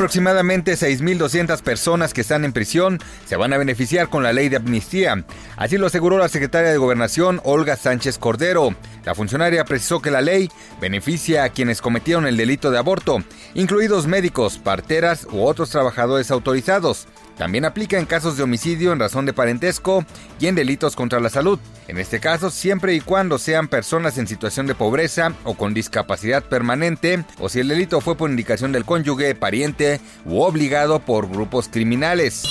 Aproximadamente 6.200 personas que están en prisión se van a beneficiar con la ley de amnistía. Así lo aseguró la secretaria de Gobernación, Olga Sánchez Cordero. La funcionaria precisó que la ley beneficia a quienes cometieron el delito de aborto, incluidos médicos, parteras u otros trabajadores autorizados. También aplica en casos de homicidio en razón de parentesco y en delitos contra la salud. En este caso, siempre y cuando sean personas en situación de pobreza o con discapacidad permanente, o si el delito fue por indicación del cónyuge, pariente u obligado por grupos criminales.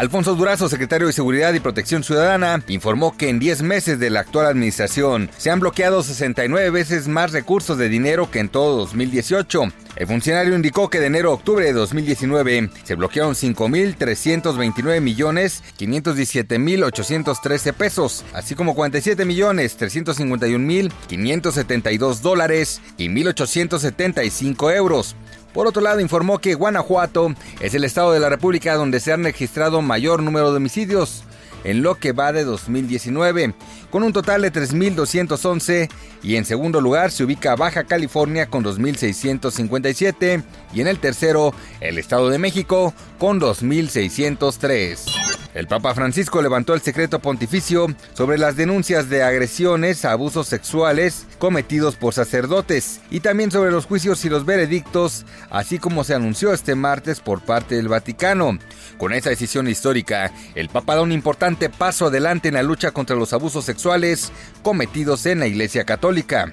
Alfonso Durazo, secretario de Seguridad y Protección Ciudadana, informó que en 10 meses de la actual administración se han bloqueado 69 veces más recursos de dinero que en todo 2018. El funcionario indicó que de enero a octubre de 2019 se bloquearon 5.329 millones 517 mil 813 pesos, así como 47 millones 351 mil 572 dólares y 1.875 euros. Por otro lado, informó que Guanajuato es el estado de la República donde se han registrado mayor número de homicidios en lo que va de 2019, con un total de 3.211 y en segundo lugar se ubica Baja California con 2.657 y en el tercero el Estado de México con 2.603. El Papa Francisco levantó el secreto pontificio sobre las denuncias de agresiones, abusos sexuales cometidos por sacerdotes y también sobre los juicios y los veredictos, así como se anunció este martes por parte del Vaticano. Con esa decisión histórica, el Papa da un importante paso adelante en la lucha contra los abusos sexuales cometidos en la Iglesia Católica.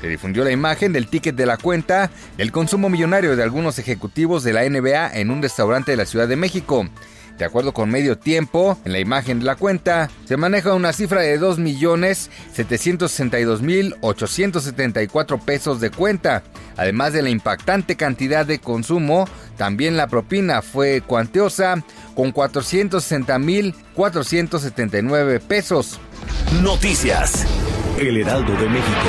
Se difundió la imagen del ticket de la cuenta del consumo millonario de algunos ejecutivos de la NBA en un restaurante de la Ciudad de México. De acuerdo con Medio Tiempo, en la imagen de la cuenta se maneja una cifra de 2.762.874 pesos de cuenta. Además de la impactante cantidad de consumo, también la propina fue cuantiosa con 460.479 pesos. Noticias. El Heraldo de México.